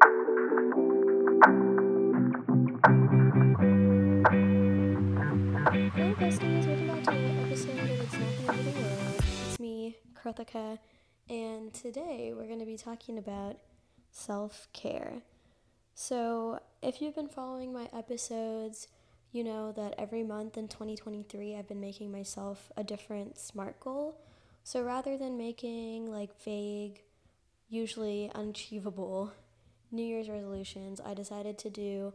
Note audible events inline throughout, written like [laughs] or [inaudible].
Hello. Welcome back to another episode of It's Not the End of the World. It's me, Kritika, and today we're going to be talking about self care. So, if you've been following my episodes, you know that every month in 2023 I've been making myself a different SMART goal. So, rather than making like vague, usually unachievable New Year's resolutions, I decided to do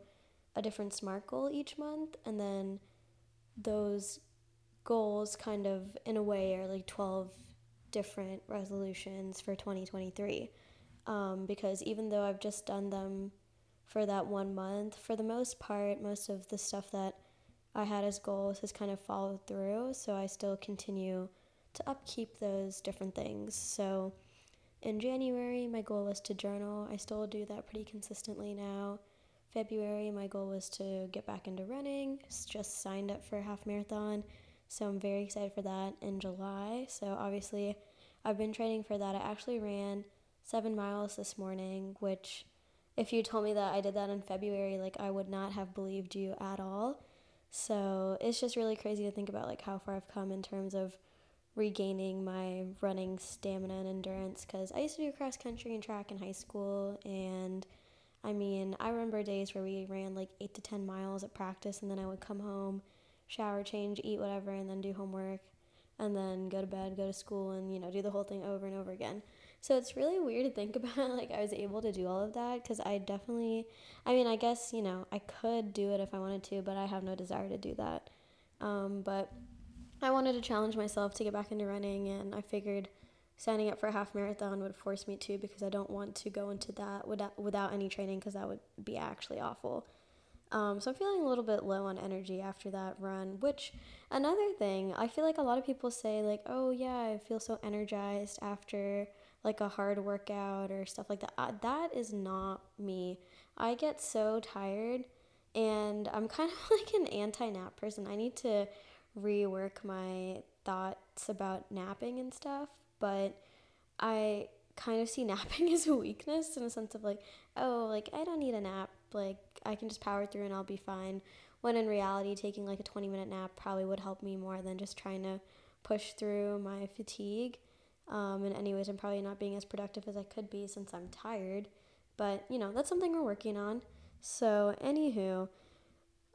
a different SMART goal each month and then those goals kind of in a way are like 12 different resolutions for 2023 um, because even though i've just done them for that one month for the most part most of the stuff that i had as goals has kind of followed through so i still continue to upkeep those different things. So in january my goal was to journal i still do that pretty consistently now February, my goal was to get back into running. Just signed up for a half marathon, so I'm very excited for that in July. So, obviously, I've been training for that. I actually ran seven miles this morning, which, if you told me that I did that in February, like I would not have believed you at all. So, it's just really crazy to think about like how far I've come in terms of regaining my running stamina and endurance because I used to do cross country and track in high school and I mean, I remember days where we ran like eight to 10 miles at practice, and then I would come home, shower, change, eat whatever, and then do homework, and then go to bed, go to school, and, you know, do the whole thing over and over again. So it's really weird to think [laughs] about, like, I was able to do all of that because I definitely, I mean, I guess, you know, I could do it if I wanted to, but I have no desire to do that. Um, but I wanted to challenge myself to get back into running, and I figured signing up for a half marathon would force me to because I don't want to go into that without without any training because that would be actually awful. Um, so I'm feeling a little bit low on energy after that run. Which another thing, I feel like a lot of people say like, "Oh yeah, I feel so energized after like a hard workout or stuff like that." Uh, that is not me. I get so tired, and I'm kind of [laughs] like an anti-nap person. I need to rework my thoughts about napping and stuff but I kind of see [laughs] napping as a weakness in a sense of like, oh, like I don't need a nap. Like I can just power through and I'll be fine. When in reality, taking like a 20 minute nap probably would help me more than just trying to push through my fatigue. Um, and, anyways, I'm probably not being as productive as I could be since I'm tired. But, you know, that's something we're working on. So, anywho,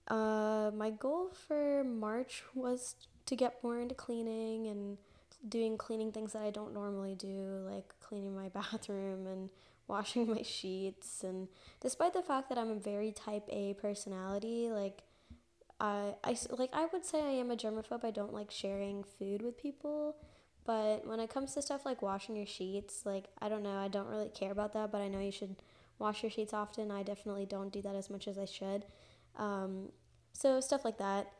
uh, my goal for March was to get more into cleaning and doing cleaning things that I don't normally do, like cleaning my [laughs] bathroom and washing my sheets. And despite the fact that I'm a very type A personality, like I, I like I would say I am a germaphobe. I don't like sharing food with people. But when it comes to stuff like washing your sheets, like I don't know, I don't really care about that. But I know you should wash your sheets often. I definitely don't do that as much as I should. Um, so stuff like that.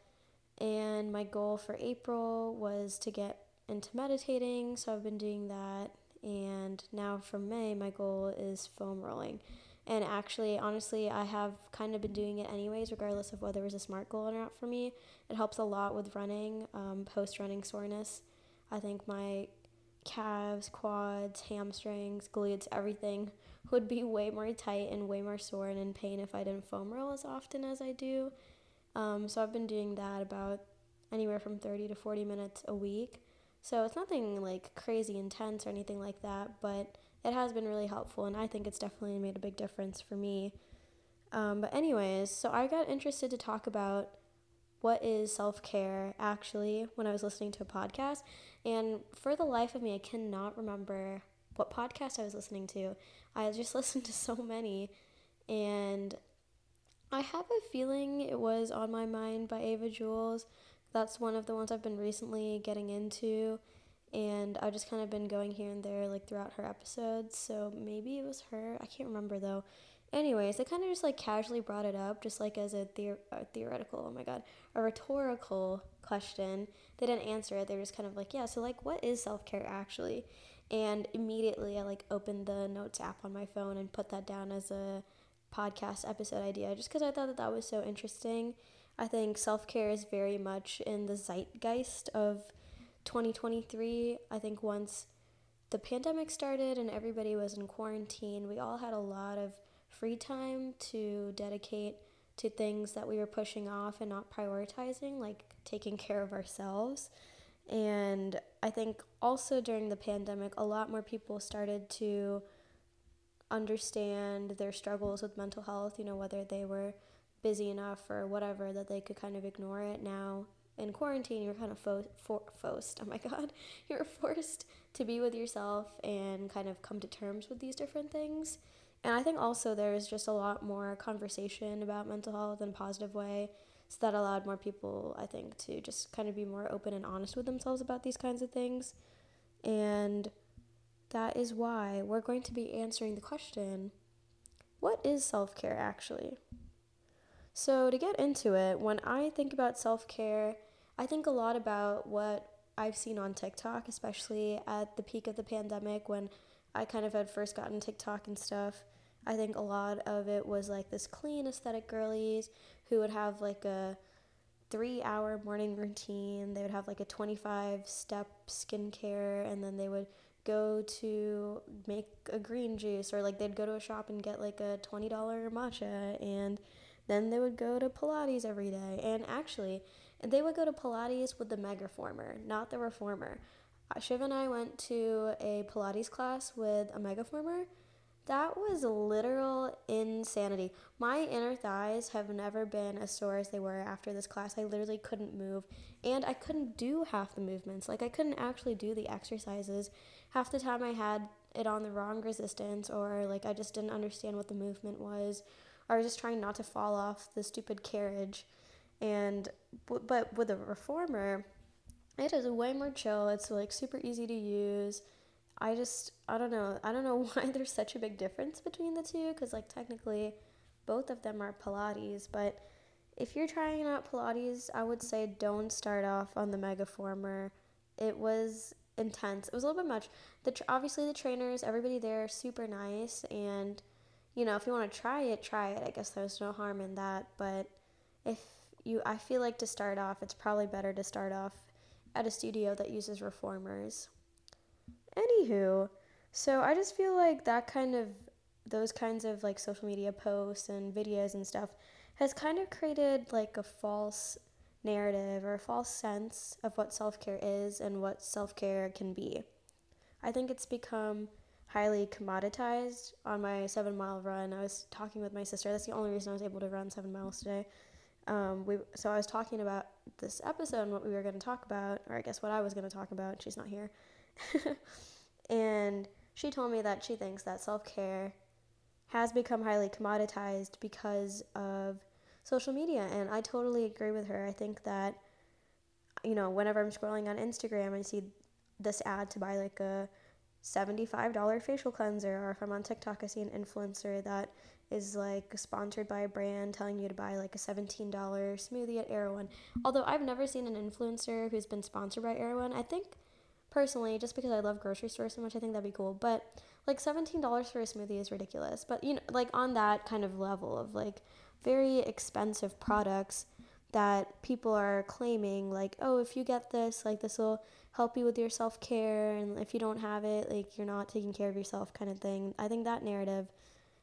And my goal for April was to get into meditating, so I've been doing that. And now for May, my goal is foam rolling. And actually, honestly, I have kind of been doing it anyways, regardless of whether it was a smart goal or not for me. It helps a lot with running, um, post running soreness. I think my calves, quads, hamstrings, glutes, everything would be way more tight and way more sore and in pain if I didn't foam roll as often as I do. Um, so I've been doing that about anywhere from 30 to 40 minutes a week. So it's nothing like crazy intense or anything like that, but it has been really helpful, and I think it's definitely made a big difference for me. Um, but, anyways, so I got interested to talk about what is self care actually when I was listening to a podcast, and for the life of me, I cannot remember what podcast I was listening to. I just [laughs] listened to so many, and I have a feeling it was On My Mind by Ava Jules that's one of the ones I've been recently getting into and I've just kind of been going here and there like throughout her episodes. So maybe it was her. I can't remember though. Anyways, they kind of just like casually brought it up, just like as a, theor- a theoretical, oh my god, a rhetorical question. They didn't answer it. They were just kind of like, yeah, so like, what is self care actually? And immediately I like opened the notes app on my phone and put that down as a podcast episode idea just because I thought that that was so interesting I think self care is very much in the zeitgeist of 2023. I think once the pandemic started and everybody was in quarantine, we all had a lot of free time to dedicate to things that we were pushing off and not prioritizing, like taking care of ourselves. And I think also during the pandemic, a lot more people started to understand their struggles with mental health, you know, whether they were busy enough or whatever that they could kind of ignore it. Now in quarantine you're kind of fo- for- forced [laughs] oh my god you're forced to be with yourself and kind of come to terms with these different things. And i think also there's just a lot more conversation about mental health in a positive way so that allowed more people i think to just kind of be more open and honest with themselves about these kinds of things and that is why we're going to be answering the question what is self-care actually so, to get into it, when I think about self care, I think a lot about what I've seen on TikTok, especially at the peak of the pandemic when I kind of had first gotten TikTok and stuff. I think a lot of it was like this clean aesthetic girlies who would have like a three hour morning routine. They would have like a 25 step skincare and then they would go to make a green juice or like they'd go to a shop and get like a $20 matcha and then they would go to Pilates every day. And actually, they would go to Pilates with the Megaformer, not the Reformer. Uh, Shiv and I went to a Pilates class with a Megaformer. That was literal insanity. My inner thighs have never been as sore as they were after this class. I literally couldn't move and I couldn't do half the movements. Like I couldn't actually do the exercises. Half the time I had it on the wrong resistance or like I just didn't understand what the movement was I was just trying not to fall off the stupid carriage. And but with a reformer, it is way more chill. It's like super easy to use. I just I don't know. I don't know [laughs] why there's such a big difference between the two cuz like technically both of them are Pilates, but if you're trying out Pilates, I would say don't start off on the Megaformer. It was intense. It was a little bit much. The obviously the trainers, everybody there, super nice, and you know, if you want to try it, try it. I guess there's no harm in that. But if you, I feel like to start off, it's probably better to start off at a studio that uses reformers. Anywho, so I just feel like that kind of, those kinds of like social media posts and videos and stuff has kind of created like a false narrative or a false sense of what self care is and what self care can be. I think it's become highly commoditized on my seven mile run. I was talking with my sister. That's the only reason I was able to run seven miles today. Um, we so I was talking about this episode and what we were going to talk about, or I guess what I was going to talk about. She's not here, [laughs] and she told me that she thinks that self care has become highly commoditized because of social media, and I totally agree with her. I think that you know whenever I'm scrolling on Instagram, I see this ad to buy like a $75 facial cleanser or if I'm on TikTok I see an influencer that is like sponsored by a brand telling you to buy like a $17 smoothie at Erewhon. Although I've never seen an influencer who's been sponsored by Erewhon. I think personally just because I love grocery stores so much I think that'd be cool. But like $17 for a smoothie is ridiculous. But you know like on that kind of level of like very expensive products that people are claiming like oh if you get this like this will help you with your self care, and if you don't have it, like you're not taking care of yourself, kind of thing. I think that narrative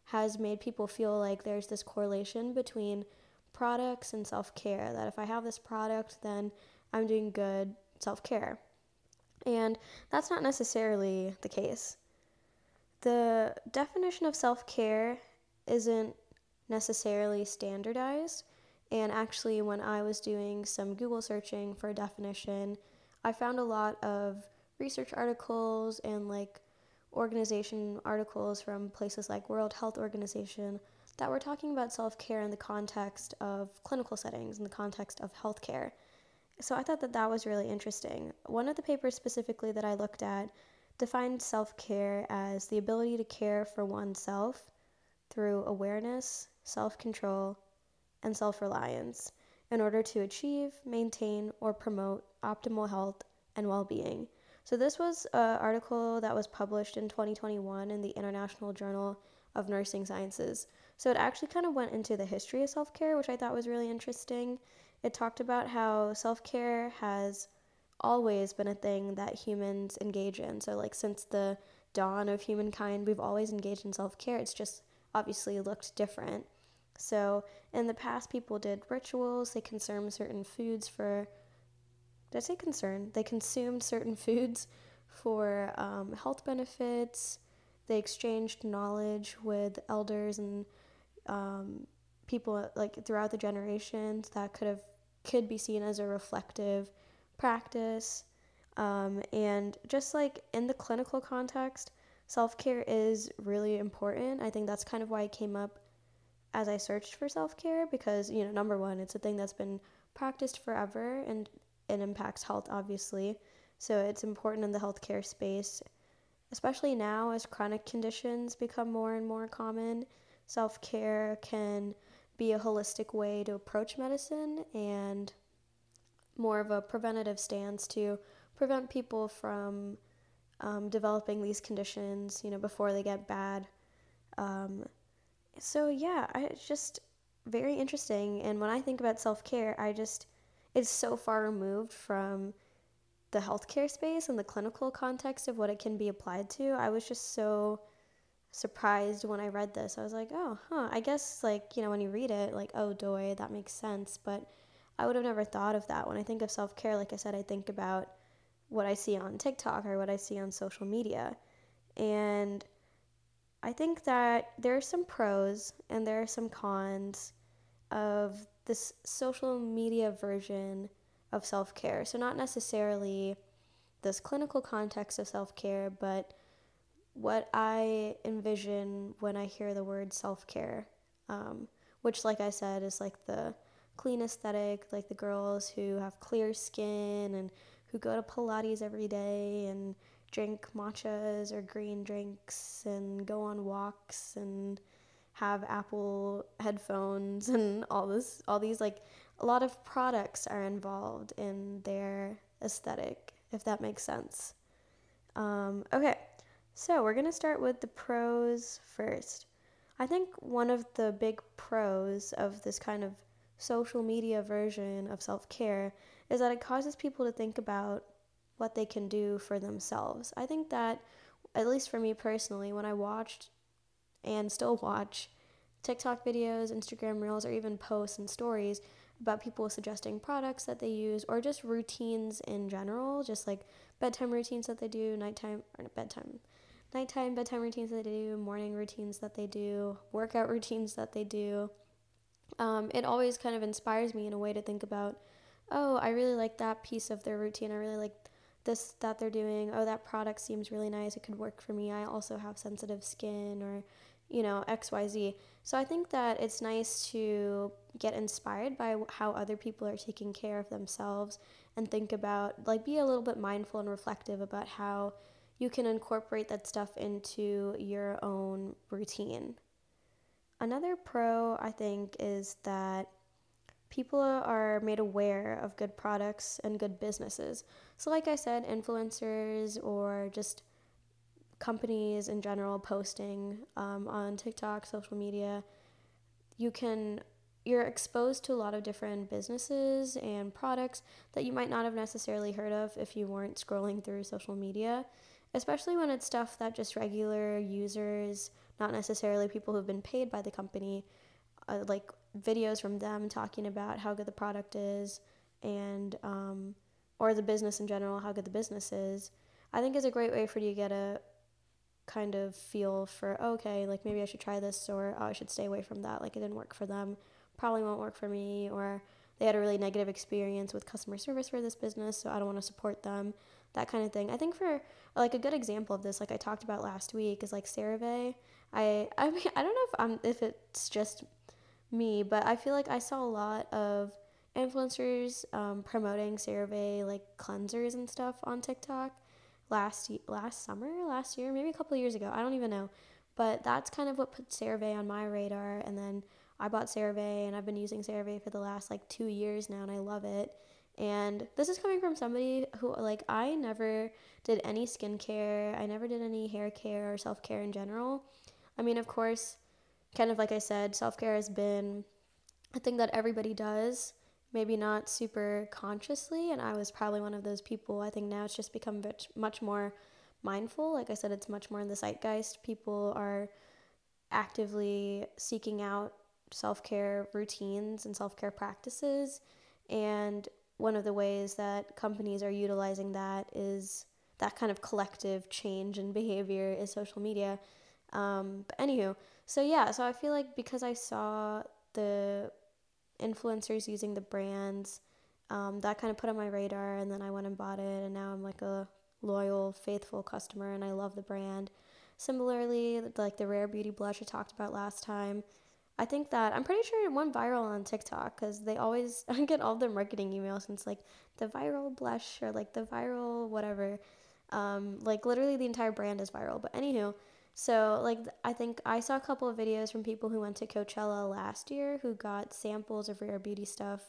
has made people feel like there's this correlation between products and self care. That if I have this product, then I'm doing good self care. And that's not necessarily the case. The definition of self care isn't necessarily standardized. And actually, when I was doing some Google searching for a definition, I found a lot of research articles and like organization articles from places like World Health Organization that were talking about self-care in the context of clinical settings in the context of healthcare. So I thought that that was really interesting. One of the papers specifically that I looked at defined self-care as the ability to care for oneself through awareness, self-control, and self-reliance in order to achieve, maintain, or promote optimal health and well being. So, this was an article that was published in 2021 in the International Journal of Nursing Sciences. So, it actually kind of went into the history of self care, which I thought was really interesting. It talked about how self care has always been a thing that humans engage in. So, like, since the dawn of humankind, we've always engaged in self care. It's just obviously looked different. So in the past, people did rituals. They consumed certain foods for. Did I say concern? They consumed certain [laughs] foods for um, health benefits. They exchanged knowledge with elders and um, people like throughout the generations that could have could be seen as a reflective practice. Um, and just like in the clinical context, self care is really important. I think that's kind of why it came up as I searched for self care because, you know, number one, it's a thing that's been practiced forever and it impacts health, obviously. So it's important in the healthcare space, especially now as chronic conditions become more and more common. Self care can be a holistic way to approach medicine and more of a preventative stance to prevent people from um, developing these conditions, you know, before they get bad. Um, so yeah, it's just very interesting. And when I think about self care, I just it's so far removed from the healthcare space and the clinical context of what it can be applied to. I was just so surprised when I read this. I was like, oh, huh. I guess like you know when you read it, like oh, doy, that makes sense. But I would have never thought of that. When I think of self care, like I said, I think about what I see on TikTok or what I see on social media. And I think that there are some pros and there are some cons of this social media version of self care. So, not necessarily this clinical context of self care, but what I envision when I hear the word self care, um, which, like I said, is like the clean aesthetic, like the girls who have clear skin and who go to Pilates every day and drink matchas or green drinks and go on walks and have Apple headphones and all this all these like a lot of products are involved in their aesthetic if that makes sense. Um, okay, so we're gonna start with the pros first. I think one of the big pros of this kind of social media version of self care is that it causes people to think about what they can do for themselves. I think that, at least for me personally, when I watched and still watch TikTok videos, Instagram reels, or even posts and stories about people suggesting products that they use or just routines in general, just like bedtime routines that they do, nighttime or bedtime, nighttime bedtime routines that they do, morning routines that they do, workout routines that they do. Um, it always kind of inspires me in a way to think about oh, I really like that piece of their routine. I really like this that they're doing. Oh, that product seems really nice. It could work for me. I also have sensitive skin or, you know, XYZ. So I think that it's nice to get inspired by how other people are taking care of themselves and think about, like, be a little bit mindful and reflective about how you can incorporate that stuff into your own routine. Another pro, I think, is that people are made aware of good products and good businesses. So, like I said, influencers or just companies in general posting um, on TikTok, social media, you can you're exposed to a lot of different businesses and products that you might not have necessarily heard of if you weren't scrolling through social media, especially when it's stuff that just regular users, not necessarily people who've been paid by the company, uh, like videos from them talking about how good the product is and um, or the business in general, how good the business is, I think is a great way for you to get a kind of feel for okay, like maybe I should try this or oh, I should stay away from that. Like it didn't work for them, probably won't work for me, or they had a really negative experience with customer service for this business, so I don't want to support them. That kind of thing. I think for like a good example of this, like I talked about last week, is like CeraVe. I [laughs] I mean I don't know if I'm if it's just me, but I feel like I saw a lot of influencers um, promoting CeraVe like cleansers and stuff on TikTok last last summer, last year, maybe a couple years ago. I don't even know, but that's kind of what put CeraVe on my radar. And then I bought CeraVe, and I've been using CeraVe for the last like two years now, and I love it. And this is coming from somebody who like I never did any skincare, I never did any hair care or self care in general. I mean, of course kind of like I said, self care has been a thing that everybody does, maybe not super consciously. And I was probably one of those people. I think now it's just become much, much more mindful. Like I said, it's much more in the zeitgeist. People are actively seeking out self care routines and self care practices. And one of the ways that companies are utilizing that is that kind of collective change in behavior is social media. Um, but anywho, so yeah, so I feel like because I saw the influencers using the brands, um, that kind of put on my radar, and then I went and bought it, and now I'm like a loyal, faithful customer, and I love the brand. Similarly, like the Rare Beauty blush I talked about last time, I think that I'm pretty sure it went viral on TikTok because they always [laughs] I get all their marketing emails and it's like the viral blush or like the viral whatever. Um, like literally the entire brand is viral. But anywho, so like I think I saw a couple of videos from people who went to Coachella last year who got samples of Rare Beauty stuff.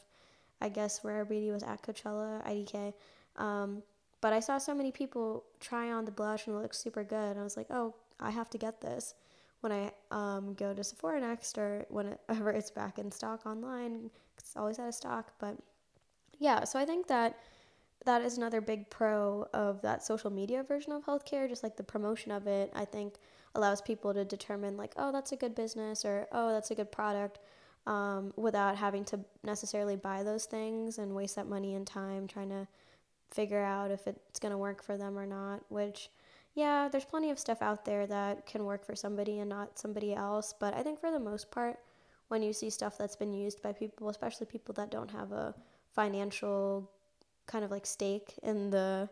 I guess Rare Beauty was at Coachella, IDK. Um, but I saw so many people try on the blush and it looked super good. I was like, oh, I have to get this when I um, go to Sephora next or whenever [laughs] it's back in stock online. It's always out of stock. But yeah, so I think that that is another big pro of that social media version of healthcare, just like the promotion of it, I think allows people to determine, like, oh, that's a good business or oh, that's a good product. Um, without having to necessarily buy those things and waste that money and time trying to figure out if it's going to work for them or not, which yeah, there's plenty of stuff out there that can work for somebody and not somebody else. But I think for the most part, when you see stuff that's been used by people, especially people that don't have a financial kind of like stake in the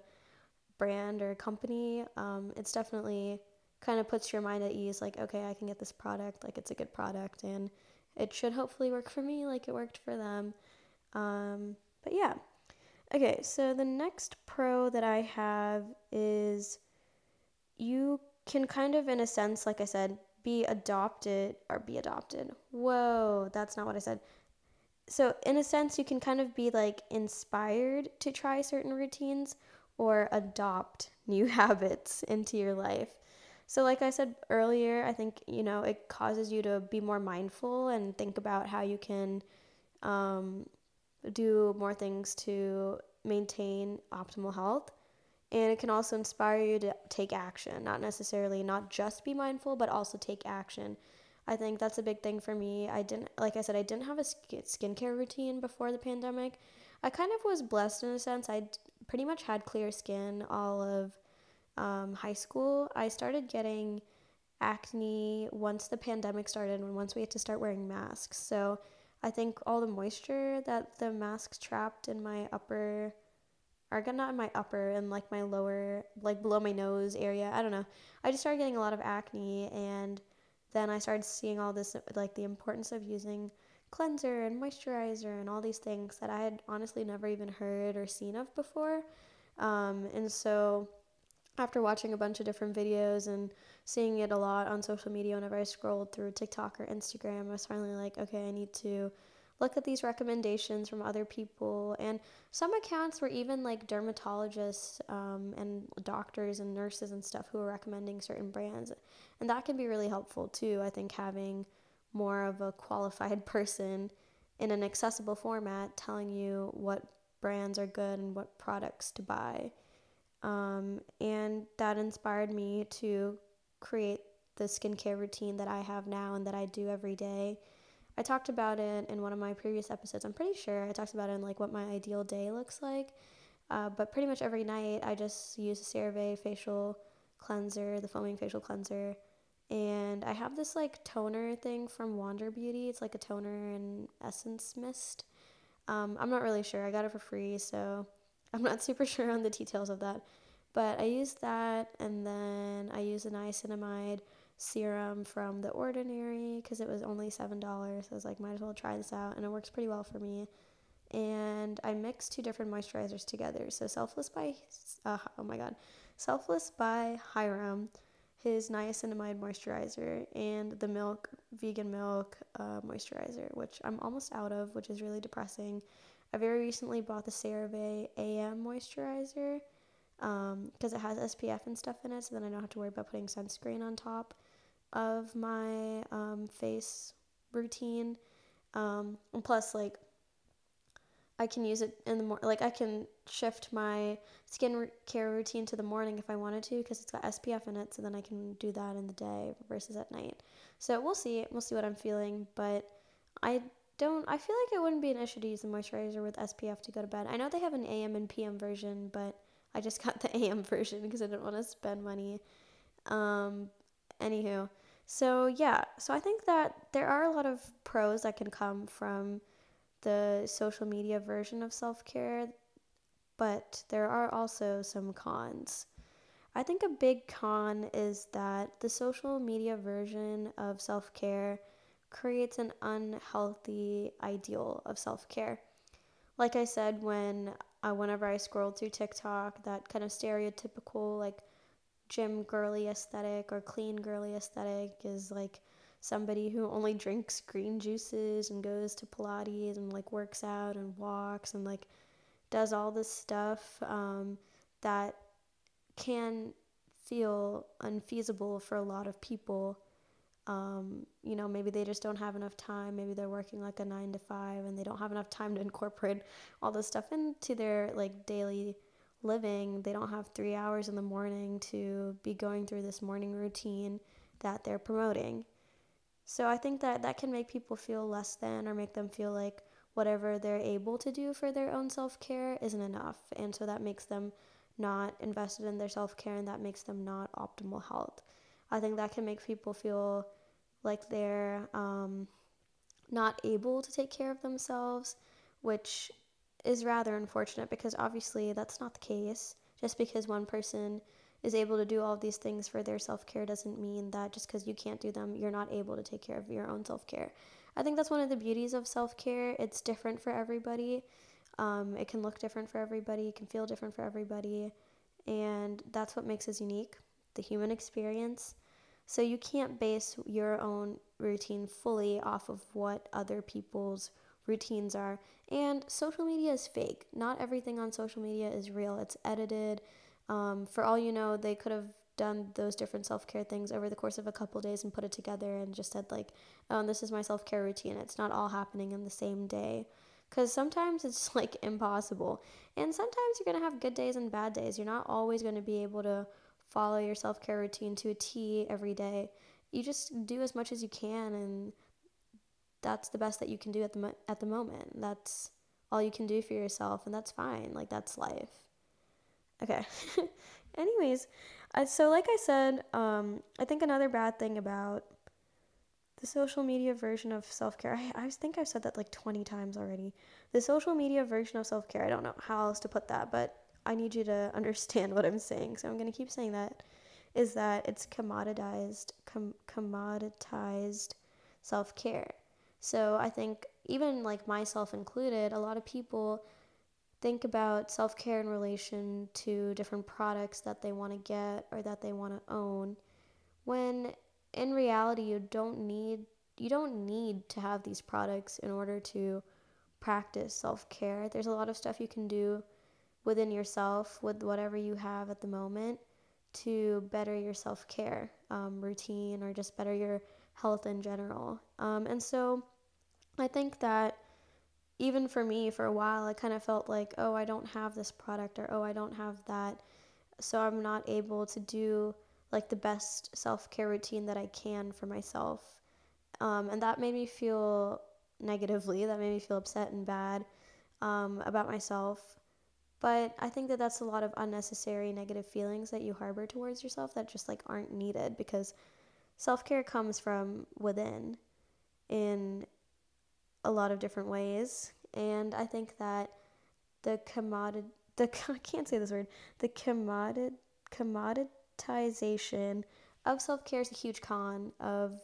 brand or company, um, it's definitely kind of puts your mind at ease like, okay, I can get this product, like it's a good product, and it should hopefully work for me like it worked for them. Um, but yeah. Okay, so the next pro that I have is you can kind of, in a sense, like I said, be adopted or be adopted. Whoa, that's not what I said. So, in a sense, you can kind of be like inspired to try certain routines or adopt new [laughs] habits into your life. So, like I said earlier, I think, you know, it causes you to be more mindful and think about how you can um, do more things to maintain optimal health and it can also inspire you to take action not necessarily not just be mindful but also take action. I think that's a big thing for me. I didn't like i said i didn't have a skincare routine before the pandemic. I kind of was blessed in a sense. I pretty much had clear skin all of um, high school. I started getting acne once the pandemic started and once we had to start wearing masks. So i think all the moisture that the masks trapped in my upper or not in my upper and like my lower, like below my nose area. I don't know. I just started getting a lot of acne, and then I started seeing all this, like the importance of using cleanser and moisturizer and all these things that I had honestly never even heard or seen of before. Um, and so, after watching a bunch of different videos and seeing it a lot on social media whenever I scrolled through TikTok or Instagram, I was finally like, okay, I need to look at these recommendations from other people. And some accounts were even like dermatologists um, and doctors and nurses and stuff who are recommending certain brands. And that can be really helpful too. I think having more of a qualified [laughs] person in an accessible format telling you what brands are good and what products to buy. Um, and that inspired me to create the skincare routine that I have now and that I do every day. I talked about it in one of my previous episodes. I'm pretty sure I talked about it in like what my ideal day looks like. Uh, but pretty much every night I just use a CeraVe facial cleanser, the foaming facial cleanser. And I have this like toner thing from Wander Beauty. It's like a toner and essence mist. Um, I'm not really sure. I got it for free, so I'm not [laughs] super sure on the details of that. But I use that, and then I use a niacinamide serum from The Ordinary because it was only $7. So I was like, might as well try this out. And it works pretty well for me. And I mixed two different moisturizers together. So Selfless by, uh, oh my God, Selfless by Hyram, his niacinamide moisturizer, and the Milk Vegan Milk uh, moisturizer, which I'm almost out of, which is really depressing. I very recently bought the CeraVe AM moisturizer because um, it has SPF and stuff in it, so then I don't have to worry about putting sunscreen on top of my um, face routine. Um, and plus, like, I can use it in the morning. Like I can shift my skin care routine to the morning if I wanted to because it's got SPF in it. So then I can do that in the day versus at night. So we'll see. We'll see what I'm feeling. But I don't. I feel like it wouldn't be an issue to use the moisturizer with SPF to go to bed. I know they have an AM and PM version, but I just [laughs] got the AM version because I didn't want to spend money. Um, anywho, so yeah. So I think that there are a lot of pros that can come from the social media version of self care, but there are also some cons. I think a big con is that the social media version of self care creates an unhealthy ideal of self care. Like I said, when I, whenever I scrolled through TikTok, that kind of stereotypical like gym girly aesthetic or clean girly aesthetic is like somebody who only drinks green juices and goes to Pilates and like works out and walks and like does all this stuff um, that can feel unfeasible for a lot of people. Um, you know, maybe they just don't have enough time. Maybe they're working like a nine to five and they don't have enough time to incorporate all this stuff into their like daily living. They don't have three hours in the morning to be going through this morning routine that they're promoting. So I think that that can make people feel less than or make them feel like whatever they're able to do for their own self care isn't enough. And so that makes them not invested in their self care and that makes them not optimal health. I think that can make people feel like they're um, not able to take care of themselves, which is rather unfortunate because obviously that's not the case. Just because one person is able to do all of these things for their self care doesn't mean that just because you can't do them, you're not able to take care of your own self care. I think that's one of the beauties of self care. It's different for everybody. Um, it can look different for everybody, it can feel different for everybody, and that's what makes us unique the human experience. So you can't base your own routine fully off of what other people's routines are. And social media is fake. Not everything on social media is real, it's edited um, for all you know, they could have done those different self care things over the course of a couple days and put it together and just said, like, oh, this is my self care routine. It's not all happening in the same day. Because sometimes it's [laughs] like impossible. And sometimes you're going to have good days and bad days. You're not always going to be able to follow your self care routine to a T every day. You just do as much as you can, and that's the best that you can do at the, mo- at the moment. That's all you can do for yourself, and that's fine. Like, that's life. Okay. [laughs] Anyways, uh, so like I said, um, I think another bad thing about the social media version of self care, I, I think I've said that like 20 times already. The social media version of self care, I don't know how else to put that, but I need you to [laughs] understand what I'm saying. So I'm going to keep saying that is that it's commoditized, com- commoditized self care. So I think even like myself included, a lot of people think about self care in relation to different products that they want to get or that they want to own when in reality you don't need you don't need to have these products in order to practice self-care. There's a lot of stuff you can do within yourself with whatever you have at the moment to better your self-care um, routine or just better your health in general. Um, and so i think that even for me, for a while, I kind of felt like, oh, I don't have this product or oh, I don't have that. So I'm not able to do like the best self care routine that I can for myself. Um, and that made me feel negatively. That made me feel upset and bad um, about myself. But I think that that's a lot of unnecessary negative feelings that you harbor towards yourself that just like aren't needed because self care comes from within. In a lot of different ways. And I think that the commodity, the [laughs] I can't say this word, the commodit commoditization of self care is a huge con of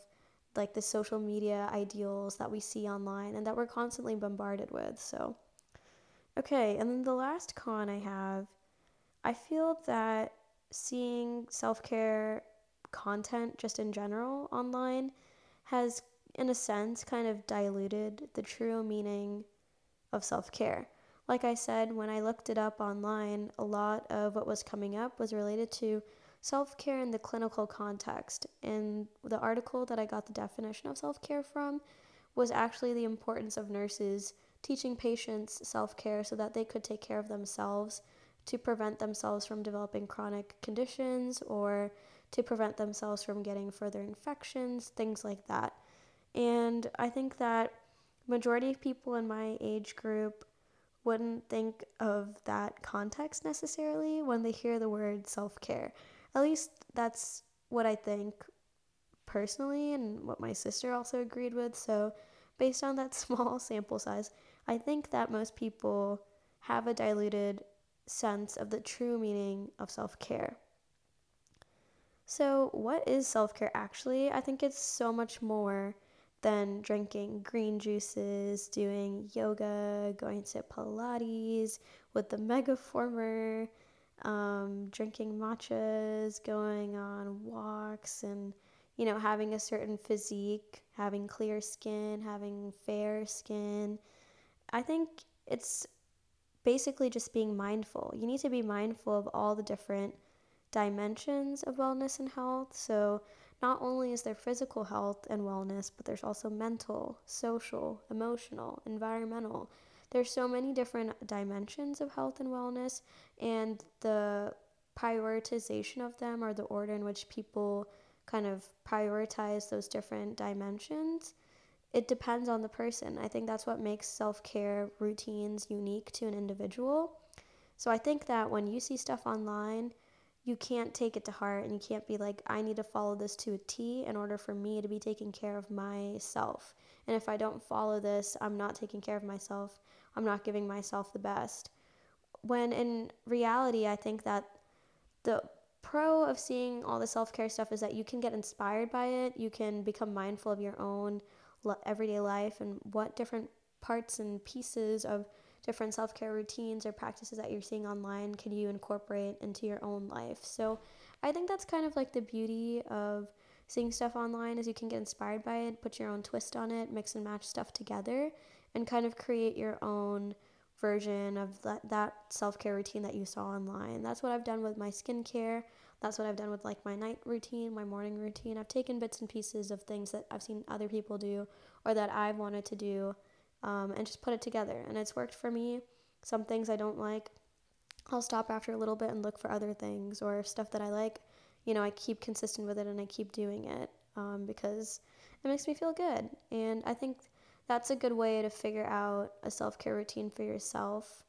like the social media ideals that we see online and that we're constantly bombarded with. So, okay, and then the last con I have, I feel that seeing self care content just in general online has in a sense, kind of diluted the true meaning of self care. Like I said, when I looked it up online, a lot of what was coming up was related to self care in the clinical context. And the article that I got the definition of self care from was actually the importance of nurses teaching patients self care so that they could take care of themselves to prevent themselves from developing chronic conditions or to prevent themselves from getting further infections, things like that. And I think that majority of people in my age group wouldn't think of that context necessarily when they hear the word self-care. At least that's what I think personally and what my sister also agreed with. So, based on that [laughs] small sample size, I think that most people have a diluted sense of the true meaning of self care. So, what is self care actually? I think it's so much more than drinking green juices, doing yoga, going to Pilates with the Megaformer, um, drinking matchas, going on walks, and you know, having a certain physique, having clear skin, having fair skin. I think it's basically just being mindful. You need to be mindful of all the different dimensions of wellness and health. So, not only is there physical health and wellness, but there's also mental, social, emotional, environmental. There's so many different dimensions of health and wellness, and the prioritization of them or the order in which people kind of prioritize those different dimensions it depends on the person. I think that's what makes self care routines unique to an individual. So I think that when you see stuff online, you can't take it to heart and you can't be like, I need to follow this to a T in order for me to be taking care of myself. And if I don't follow this, I'm not taking care of myself. I'm not giving myself the best. When in reality, I think that the pro of seeing all the self care stuff is that you can get inspired by it, you can become mindful of your own everyday life and what different parts and pieces of different self care routines or practices that you're seeing online can you incorporate into your own life. So I think that's kind of like the beauty of seeing stuff online is you can get inspired by it, put your own twist on it, mix and match stuff together, and kind of create your own version of that, that self care routine that you saw online. That's what I've done with my skincare. That's what I've done with like my night routine, my morning routine. I've taken bits and pieces of things that I've seen other people do or that I've wanted to do um, and just put it together. And it's worked for me. Some things I don't like, I'll stop after a little bit and look for other things or stuff that I like. You know, I keep consistent with it and I keep doing it um, because it makes me feel good. And I think that's a good way to figure out a self care routine for yourself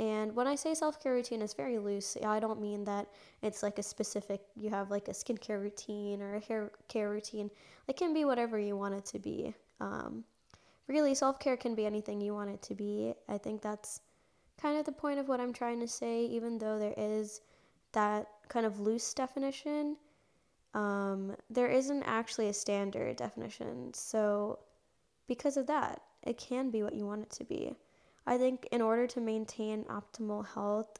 and when I say self care routine, it's very loose. I don't mean that it's like a specific, you have like a skincare routine or a hair care routine. It can be whatever you want it to be. Um, really, self care can be anything you want it to be. I think that's kind of the point of what I'm trying to say, even though there is that kind of loose definition. Um, there isn't actually a standard definition. So, because of that, it can be what you want it to be. I think in order to maintain optimal health,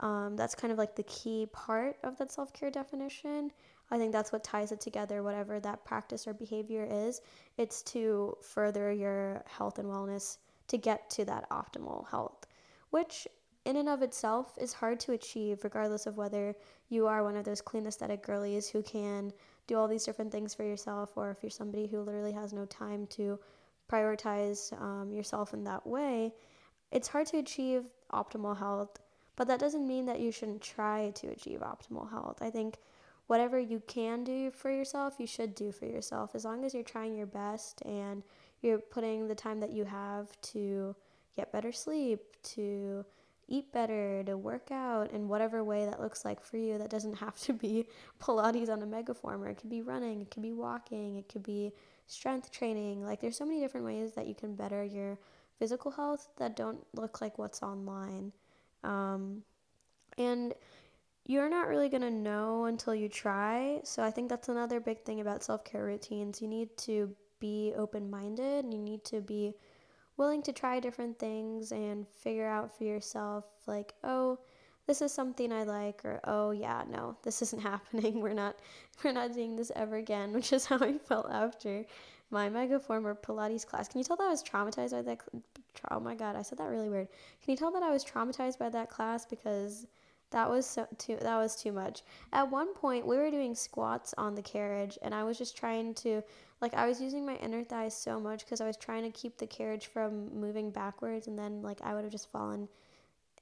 um, that's kind of like the key part of that self care definition. I think that's what ties it together, whatever that practice or behavior is. It's to further your health and wellness to get to that optimal health, which in and of itself is hard to achieve, regardless of whether you are one of those clean aesthetic girlies who can do all these different things for yourself, or if you're somebody who literally has no time to prioritize um, yourself in that way, it's hard to achieve optimal health, but that doesn't mean that you shouldn't try to achieve optimal health. I think whatever you can do for yourself, you should do for yourself as long as you're trying your best and you're putting the time that you have to get better sleep, to eat better, to work out in whatever way that looks like for you. That doesn't [laughs] have to be Pilates on a megaformer. It could be running, it could be walking, it could be strength training. Like there's so many different ways that you can better your physical health that don't look like what's online. Um, and you're not really going to know until you try. So I think that's another big thing about self care routines. You need to be open minded and you need to be willing to try different things and figure out for yourself, like, oh, this is something I like, or oh yeah, no, this isn't [laughs] happening. We're not, [laughs] we're not doing this ever again, [laughs] which is how I felt after my Megaformer Pilates class. Can you tell that I was traumatized by that? Cl- oh my god, I said that really weird. Can you tell that I was traumatized by that class because that was so too that was too much. At one point, we were doing squats on the carriage, and I was just trying to like I was using my inner thighs so much because I was trying to keep the carriage from moving backwards, and then like I would have just fallen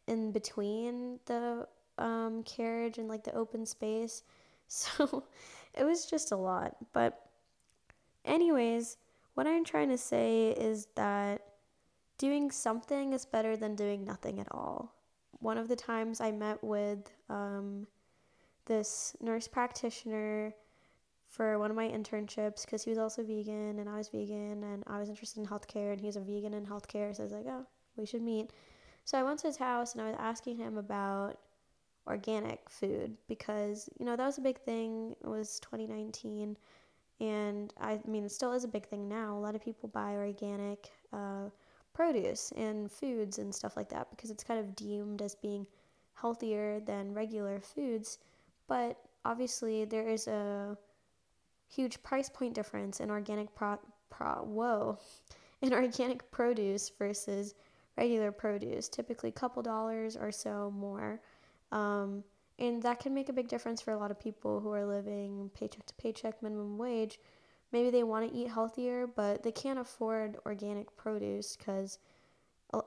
in between the um, carriage and like the open space. [laughs] So it was just a lot. But, anyways, what I'm trying to say is that doing something is better than doing nothing at all. One of the times I met with um, this nurse practitioner for one of my internships because he was also vegan and I was vegan and I was interested in healthcare and he's a vegan in healthcare. So I was like, oh, we should meet. So I went to his house and I was asking him about organic food because, you know, that was a big thing. It was 2019. And I mean, it still is a big thing now. A lot of people buy organic uh, produce and foods and stuff like that because it's kind of deemed as being healthier than regular foods. But obviously, there is a huge price point difference in organic pro, pro whoa [laughs] in organic produce versus regular produce typically a couple dollars or so more um, and that can make a big difference for a lot of people who are living paycheck to paycheck minimum wage maybe they want to eat healthier but they can't afford organic produce because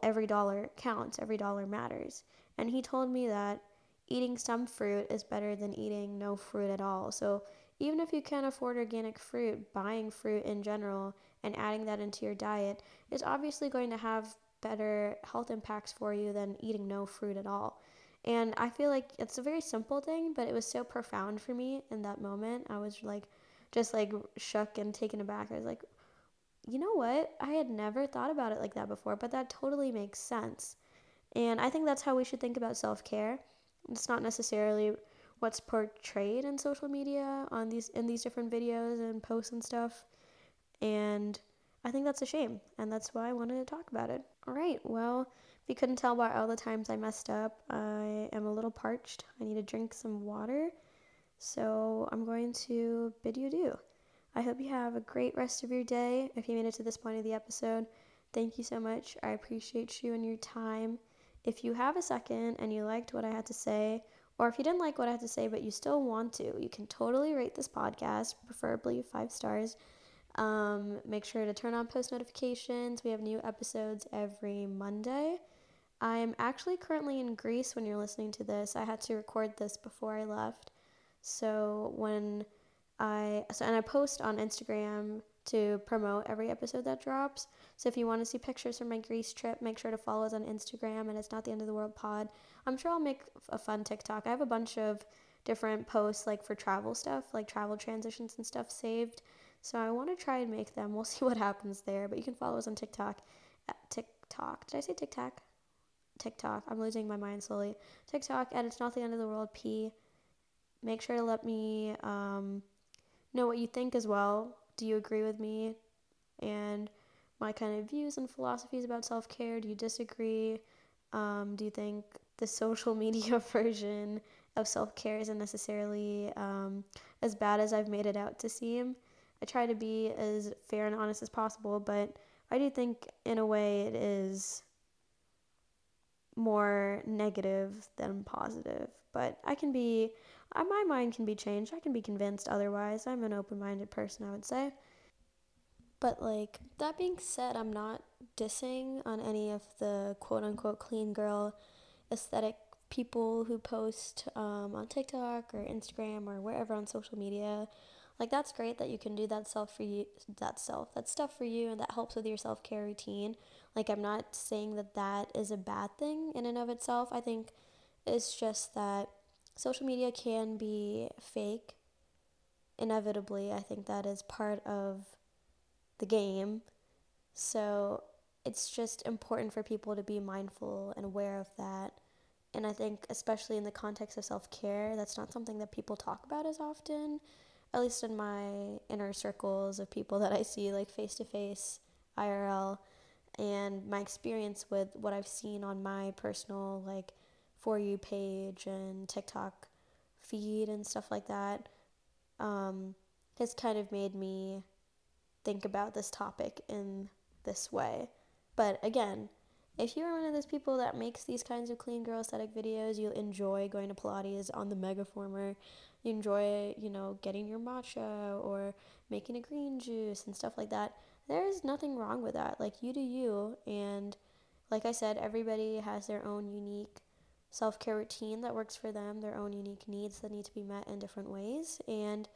every dollar counts every dollar matters and he told me that eating some fruit is better than eating no fruit at all so even if you can't afford organic fruit, buying fruit in general and adding that into your diet is obviously going to have better health impacts for you than eating no fruit at all. And I feel like it's a very simple thing, but it was so profound for me in that moment. I was like, just like shook and taken aback. I was like, you know what? I had never thought about it like that before, but that totally makes sense. And I think that's how we should think about self care. It's not necessarily what's portrayed in social media on these in these different videos and posts and stuff. And I think that's a shame, and that's why I wanted to talk about it. All right, well, if you couldn't tell by all the times I messed up, I am a little parched. I need to drink some water. So I'm going to bid you adieu. I hope you have a great rest of your day. If you made it to this point of the episode, thank you so much. I appreciate you and your time. If you have a second and you liked what I had to say, or if you didn't like what I had to say, but you still want to, you can totally rate this podcast, preferably five stars. Um, make sure to turn on post notifications. We have new episodes every Monday. I'm actually currently in Greece when you're listening to this. I had to record this before I left. So when I so and I post on Instagram to promote every episode that drops. So if you want to see pictures from my Greece trip, make sure to follow us on Instagram and it's not the end of the world pod. I'm sure I'll make a fun TikTok. I have a bunch of different posts like for travel stuff, like travel transitions and stuff saved. So I want to try and make them. We'll [laughs] see what happens there. But you can follow us on TikTok at TikTok. Did I say TikTok? TikTok. I'm losing my mind slowly. TikTok and it's not the end of the world. P. Make sure to let me um, know what you think as well. Do you agree with me and my kind of views and philosophies about self care? Do you disagree? Um, do you think the social [laughs] media [laughs] version of self care isn't necessarily um, as bad as I've made it out to seem? I try to be as fair and honest as possible, but I do think, in a way, it is more negative than positive. But I can be my mind can be changed. I can be convinced otherwise. I'm an open minded person, I would say. But, like, that being said, I'm not dissing on any of the quote unquote clean girl aesthetic people who post um, on TikTok or Instagram or wherever on social media. Like, that's great that you can do that self for you, that self, that stuff for you, and that helps with your self care routine. Like, I'm not saying that that is a bad thing in and of itself. I think it's just that social media can be fake. Inevitably, I think that is part of the game. So it's just important for people to be mindful and aware of that. And I think, especially in the context of self care, that's not something that people talk about as often, at least in my inner circles of people that I see, like face to face, IRL, and my experience with what I've seen on my personal, like, For You page and TikTok feed and stuff like that um, has kind of made me think about this topic in this way. But again, if you're one of those people that makes these kinds of clean girl aesthetic videos, you'll enjoy going to Pilates on the Megaformer, you enjoy, you know, getting your matcha or making a green juice and stuff like that, there's nothing wrong with that. Like, you do you. And like I said, everybody has their own unique self care routine that works for them, their own unique needs that need to be met in different ways. And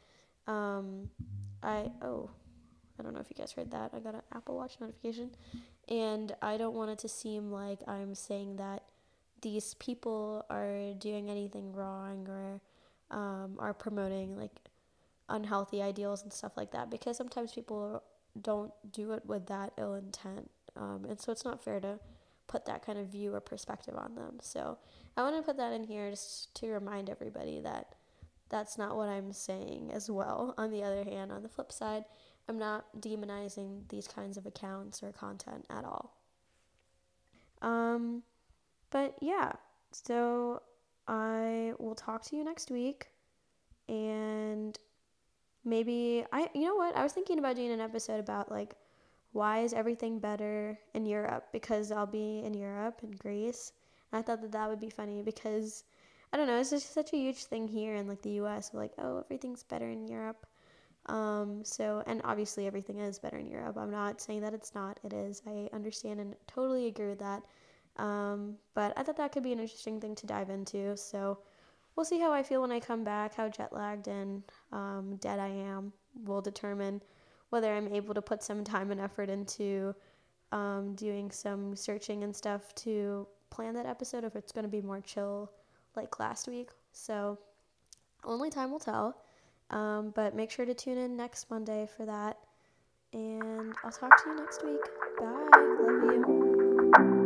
um, I, oh, I don't know if you guys heard that. I got an Apple Watch notification. And I don't want it to seem like I'm saying that these people are doing anything wrong or um, are promoting like unhealthy ideals and stuff like that because sometimes people don't do it with that ill intent. Um, and so it's not fair to put that kind of view or perspective on them. So I want to put that in here just to remind everybody that that's not what I'm saying as well. On the other hand, on the flip side, I'm not demonizing these kinds of accounts or content at all. Um, but yeah, so I will talk to you next week and maybe I you know what? I was thinking about doing an episode about like why is everything better in Europe because I'll be in Europe and Greece. And I thought that that would be funny because I don't know, it's just such a huge thing here in like the US like oh, everything's better in Europe. Um, so, and obviously everything is better in Europe. I'm not saying that it's not. It is. I understand and totally agree with that. Um, but I thought that could be an interesting thing to dive into. So, we'll see how I feel when I come back, how jet lagged and um, dead I am will determine whether I'm able to put some time and effort into um, doing some searching and stuff to plan that episode, if it's going to be more chill like last week. So, only time will tell. Um, but make sure to tune in next Monday for that. And I'll talk to you next week. Bye. Love you.